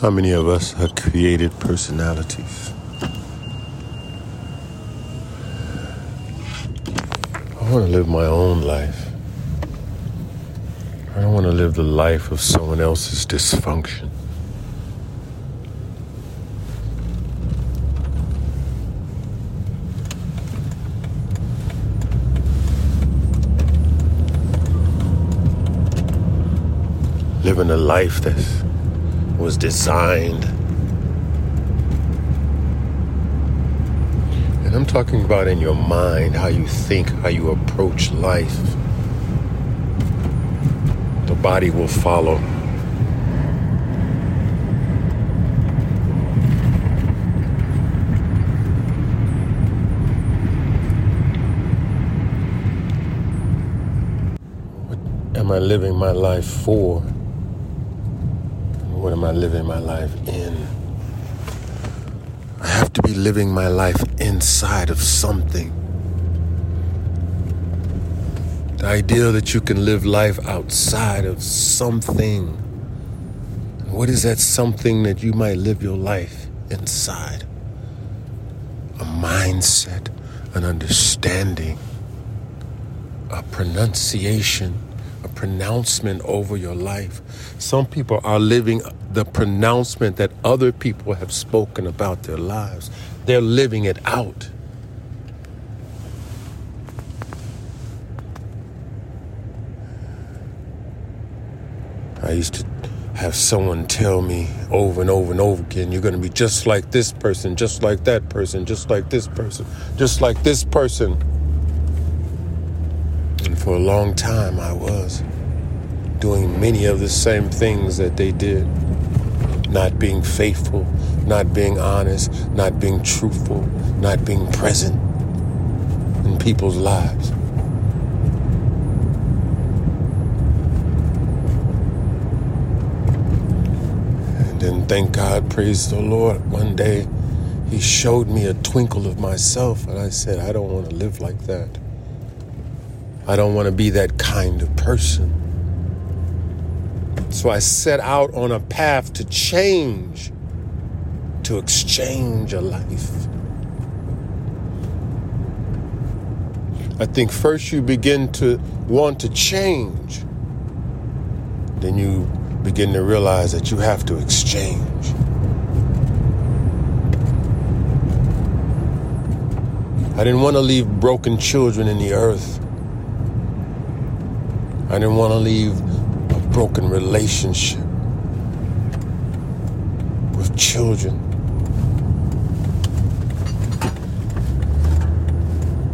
How many of us are created personalities? I want to live my own life. I don't want to live the life of someone else's dysfunction. Living a life that was designed. And I'm talking about in your mind, how you think, how you approach life. The body will follow. What am I living my life for? What am I living my life in? I have to be living my life inside of something. The idea that you can live life outside of something. What is that something that you might live your life inside? A mindset, an understanding, a pronunciation, a pronouncement over your life. Some people are living the pronouncement that other people have spoken about their lives, they're living it out. I used to have someone tell me over and over and over again, you're going to be just like this person, just like that person, just like this person, just like this person. And for a long time, I was doing many of the same things that they did. Not being faithful, not being honest, not being truthful, not being present in people's lives. And then, thank God, praise the Lord, one day He showed me a twinkle of myself, and I said, I don't want to live like that. I don't want to be that kind of person. So I set out on a path to change, to exchange a life. I think first you begin to want to change, then you begin to realize that you have to exchange. I didn't want to leave broken children in the earth. I didn't want to leave broken relationship with children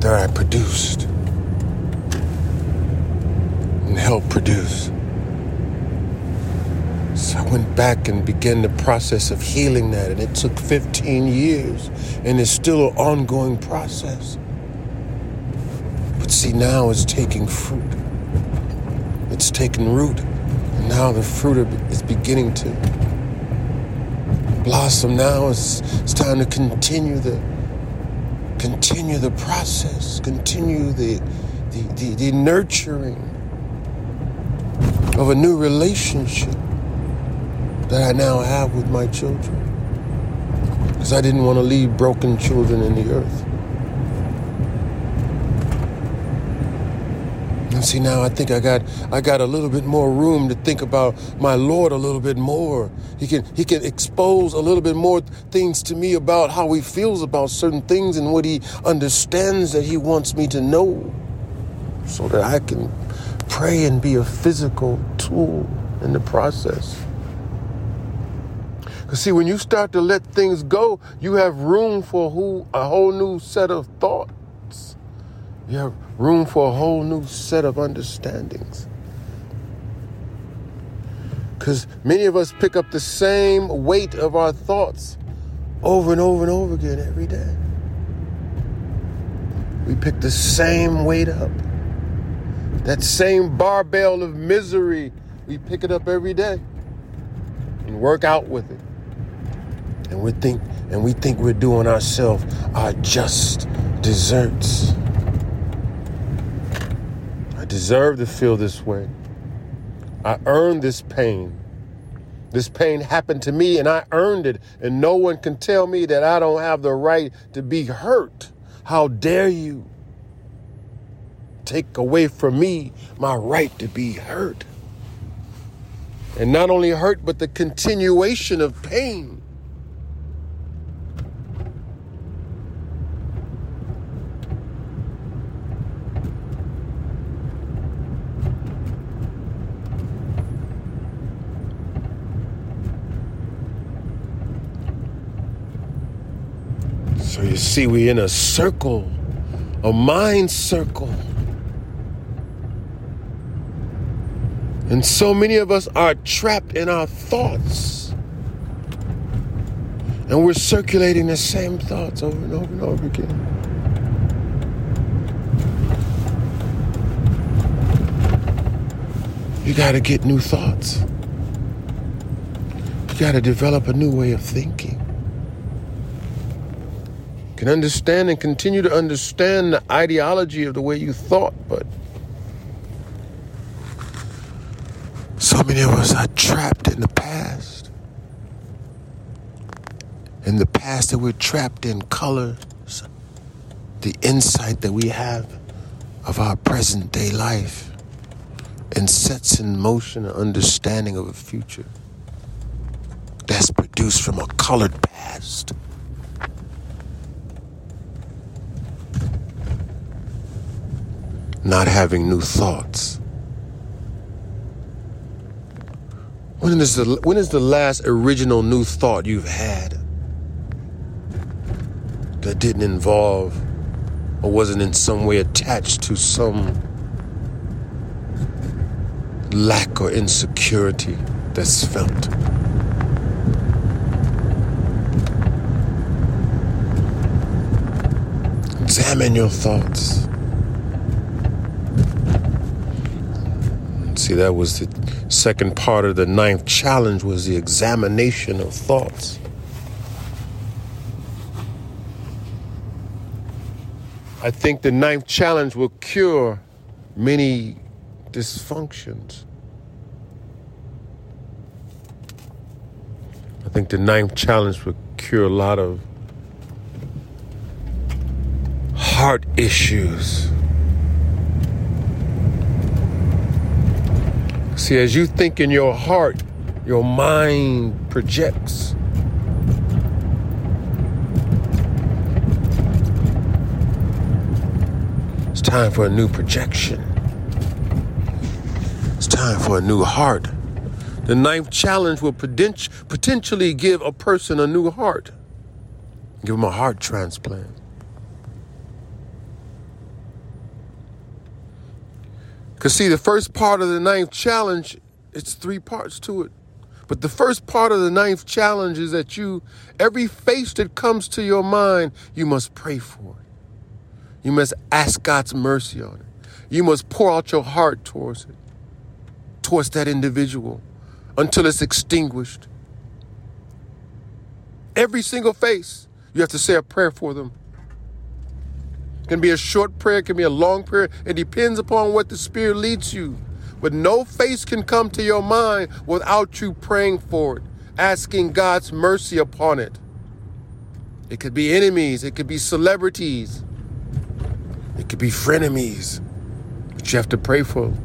that I produced and helped produce. So I went back and began the process of healing that, and it took 15 years, and it's still an ongoing process. But see, now it's taking fruit. It's taken root, and now the fruit is beginning to blossom. Now it's, it's time to continue the continue the process, continue the the, the, the nurturing of a new relationship that I now have with my children. Because I didn't want to leave broken children in the earth. And see now I think I got I got a little bit more room to think about my Lord a little bit more. He can he can expose a little bit more things to me about how he feels about certain things and what he understands that he wants me to know so that I can pray and be a physical tool in the process. Because see, when you start to let things go, you have room for who, a whole new set of thoughts. You have room for a whole new set of understandings. Because many of us pick up the same weight of our thoughts over and over and over again every day. We pick the same weight up. That same barbell of misery, we pick it up every day and work out with it. And we think and we think we're doing ourselves our just desserts. Deserve to feel this way. I earned this pain. This pain happened to me and I earned it, and no one can tell me that I don't have the right to be hurt. How dare you take away from me my right to be hurt? And not only hurt, but the continuation of pain. So you see, we in a circle, a mind circle. And so many of us are trapped in our thoughts. And we're circulating the same thoughts over and over and over again. You got to get new thoughts. You got to develop a new way of thinking can understand and continue to understand the ideology of the way you thought, but so many of us are trapped in the past. In the past that we're trapped in colors, the insight that we have of our present day life and sets in motion an understanding of a future that's produced from a colored past. Not having new thoughts. When is the when is the last original new thought you've had that didn't involve or wasn't in some way attached to some lack or insecurity that's felt? Examine your thoughts. See, that was the second part of the ninth challenge was the examination of thoughts. I think the ninth challenge will cure many dysfunctions. I think the ninth challenge will cure a lot of heart issues. See, as you think in your heart, your mind projects. It's time for a new projection. It's time for a new heart. The ninth challenge will potentially give a person a new heart, give them a heart transplant. Because, see, the first part of the ninth challenge, it's three parts to it. But the first part of the ninth challenge is that you, every face that comes to your mind, you must pray for it. You must ask God's mercy on it. You must pour out your heart towards it, towards that individual until it's extinguished. Every single face, you have to say a prayer for them can be a short prayer, can be a long prayer. It depends upon what the Spirit leads you. But no face can come to your mind without you praying for it, asking God's mercy upon it. It could be enemies, it could be celebrities, it could be frenemies, but you have to pray for them.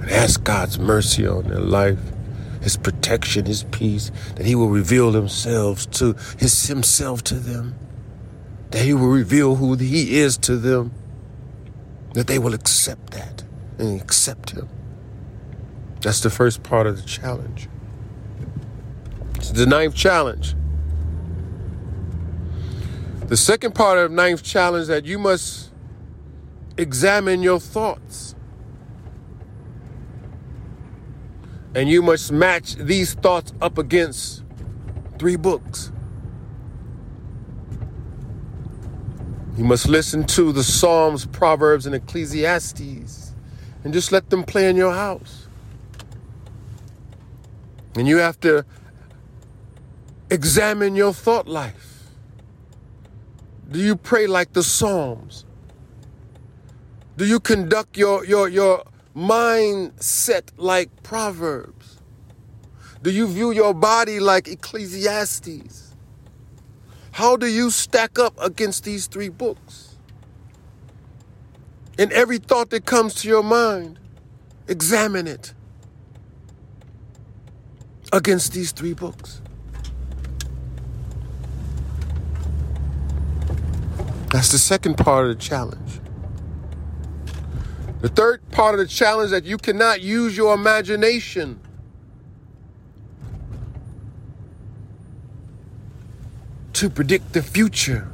And ask God's mercy on their life his protection, his peace, that he will reveal himself to his himself to them, that he will reveal who he is to them, that they will accept that and accept him. That's the first part of the challenge. It's the ninth challenge. The second part of ninth challenge that you must examine your thoughts. And you must match these thoughts up against three books. You must listen to the Psalms, Proverbs, and Ecclesiastes and just let them play in your house. And you have to examine your thought life. Do you pray like the Psalms? Do you conduct your, your, your mindset like Proverbs? Do you view your body like Ecclesiastes? How do you stack up against these three books? In every thought that comes to your mind, examine it against these three books. That's the second part of the challenge. The third part of the challenge that you cannot use your imagination. To predict the future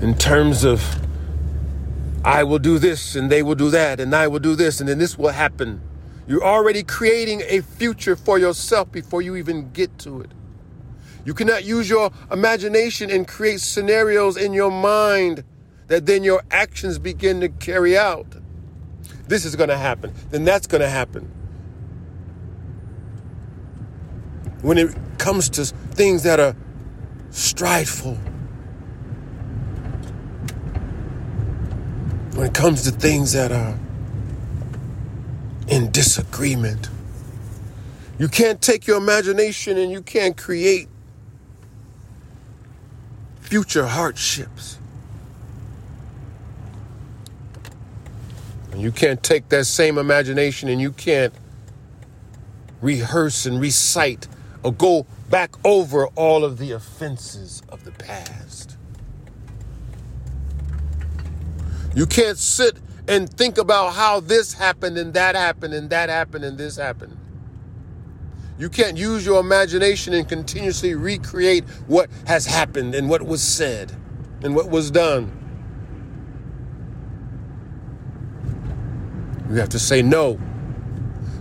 in terms of I will do this and they will do that and I will do this and then this will happen. You're already creating a future for yourself before you even get to it. You cannot use your imagination and create scenarios in your mind that then your actions begin to carry out. This is going to happen, then that's going to happen. When it comes to things that are strideful, when it comes to things that are in disagreement, you can't take your imagination and you can't create future hardships. And you can't take that same imagination and you can't rehearse and recite or go back over all of the offenses of the past. You can't sit and think about how this happened and that happened and that happened and this happened. You can't use your imagination and continuously recreate what has happened and what was said and what was done. You have to say no.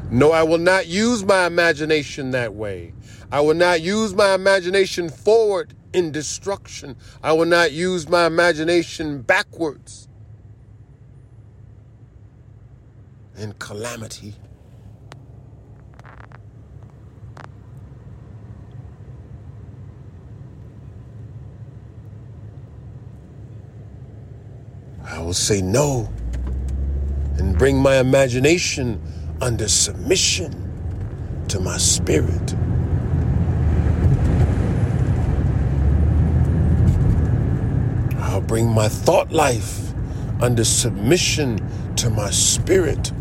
No, I will not use my imagination that way. I will not use my imagination forward in destruction. I will not use my imagination backwards in calamity. I will say no bring my imagination under submission to my spirit. I'll bring my thought life under submission to my spirit.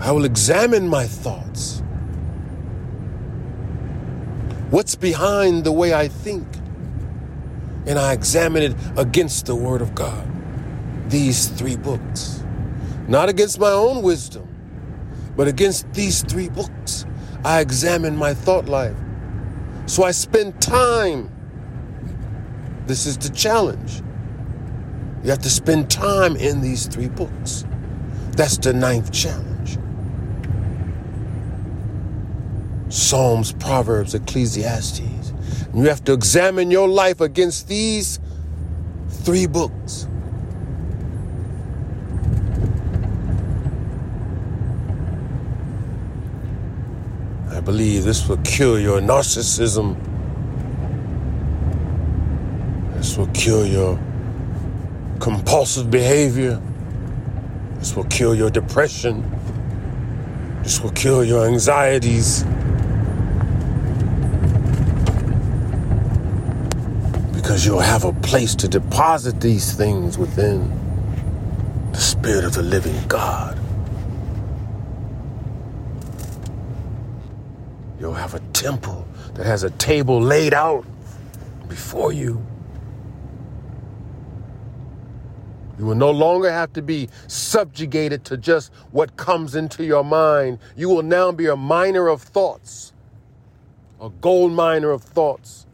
I will examine my thoughts. What's behind the way I think? and I examine it against the Word of God. These three books. Not against my own wisdom, but against these three books. I examine my thought life. So I spend time. This is the challenge. You have to spend time in these three books. That's the ninth challenge. Psalms, Proverbs, Ecclesiastes. You have to examine your life against these three books. Believe this will cure your narcissism. This will cure your compulsive behavior. This will cure your depression. This will cure your anxieties. because you'll have a place to deposit these things within the Spirit of the living God. You'll have a temple that has a table laid out before you. You will no longer have to be subjugated to just what comes into your mind. You will now be a miner of thoughts, a gold miner of thoughts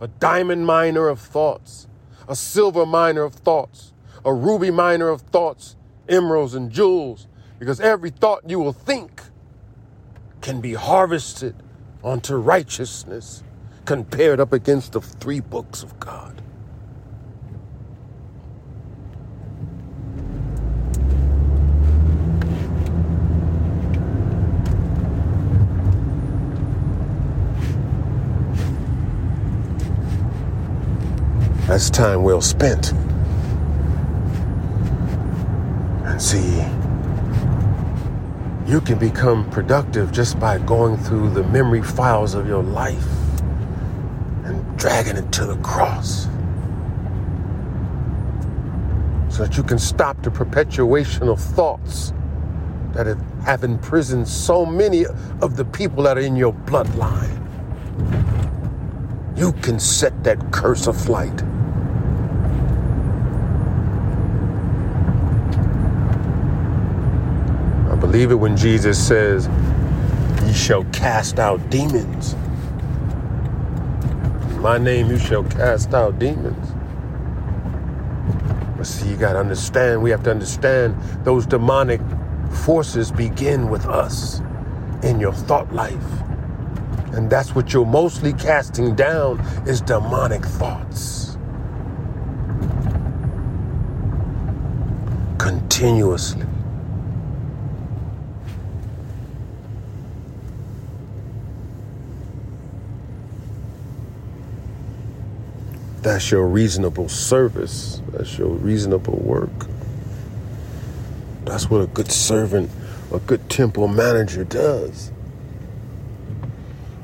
a diamond miner of thoughts, a silver miner of thoughts, a ruby miner of thoughts, emeralds and jewels, because every thought you will think can be harvested unto righteousness compared up against the three books of God. That's time well spent. And see, you can become productive just by going through the memory files of your life and dragging it to the cross. So that you can stop the perpetuation of thoughts that have imprisoned so many of the people that are in your bloodline. You can set that curse aflight. Believe it when Jesus says, Ye shall cast out demons. In my name, you shall cast out demons. But see, you got to understand, we have to understand those demonic forces begin with us in your thought life. And that's what you're mostly casting down is demonic thoughts. Continuously. That's your reasonable service. That's your reasonable work. That's what a good servant, a good temple manager does.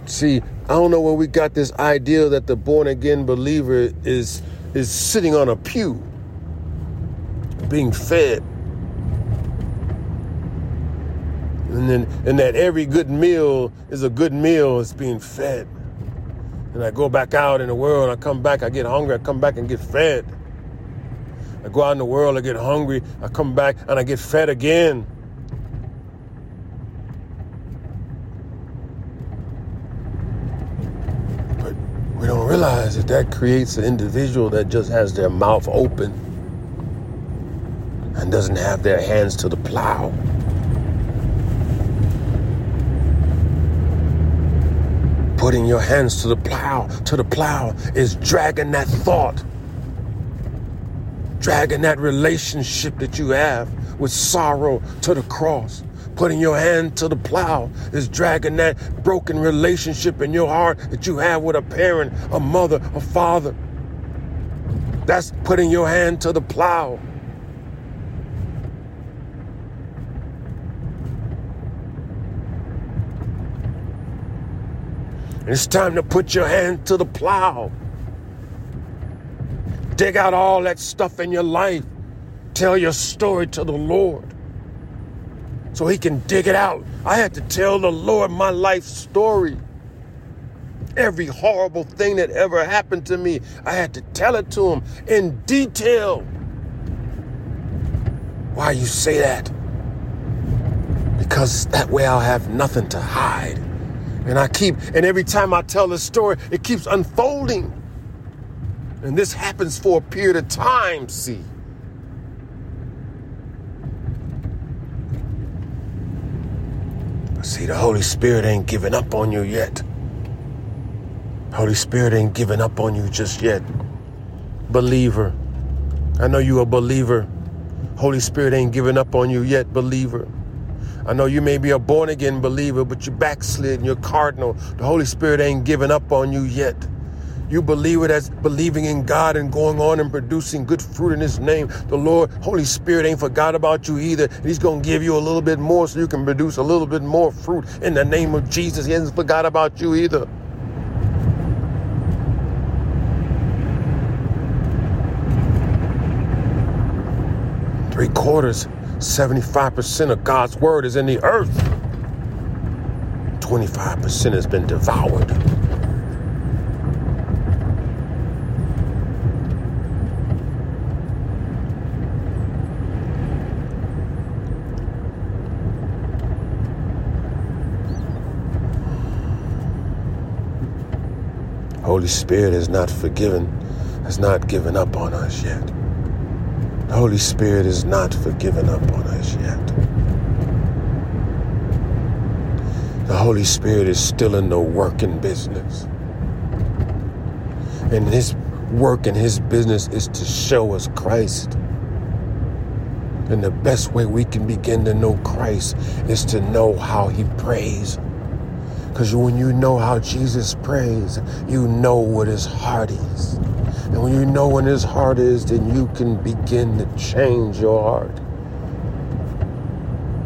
See, I don't know where we got this idea that the born again believer is is sitting on a pew being fed. And then and that every good meal is a good meal is being fed. And I go back out in the world, I come back, I get hungry, I come back and get fed. I go out in the world, I get hungry, I come back and I get fed again. But We don't realize that that creates an individual that just has their mouth open and doesn't have their hands to the plow. Putting your hands to the plow, to the plow is dragging that thought, dragging that relationship that you have with sorrow to the cross. Putting your hand to the plow is dragging that broken relationship in your heart that you have with a parent, a mother, a father. That's putting your hand to the plow. It's time to put your hand to the plow. Dig out all that stuff in your life. Tell your story to the Lord so he can dig it out. I had to tell the Lord my life story. Every horrible thing that ever happened to me, I had to tell it to him in detail. Why you say that? Because that way I'll have nothing to hide. And I keep, and every time I tell the story, it keeps unfolding. And this happens for a period of time, see. See, the Holy Spirit ain't giving up on you yet. Holy Spirit ain't giving up on you just yet. Believer. I know you a believer. Holy Spirit ain't giving up on you yet, believer. I know you may be a born again believer, but you're backslid and you're cardinal. The Holy Spirit ain't giving up on you yet. You believe it as believing in God and going on and producing good fruit in His name. The Lord, Holy Spirit ain't forgot about you either. He's going to give you a little bit more so you can produce a little bit more fruit in the name of Jesus. He hasn't forgot about you either. Three quarters, 75% of God's word is in the earth. 25% has been devoured. Holy Spirit has not forgiven, has not given up on us yet. The Holy Spirit is not forgiven up on us yet. The Holy Spirit is still in the working business. And his work and his business is to show us Christ. And the best way we can begin to know Christ is to know how he prays. Because when you know how Jesus prays, you know what his heart is. And when you know when his heart is, then you can begin to change your heart.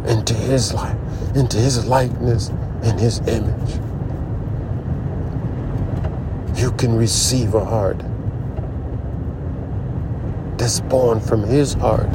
into his life, into his likeness and his image. You can receive a heart that's born from his heart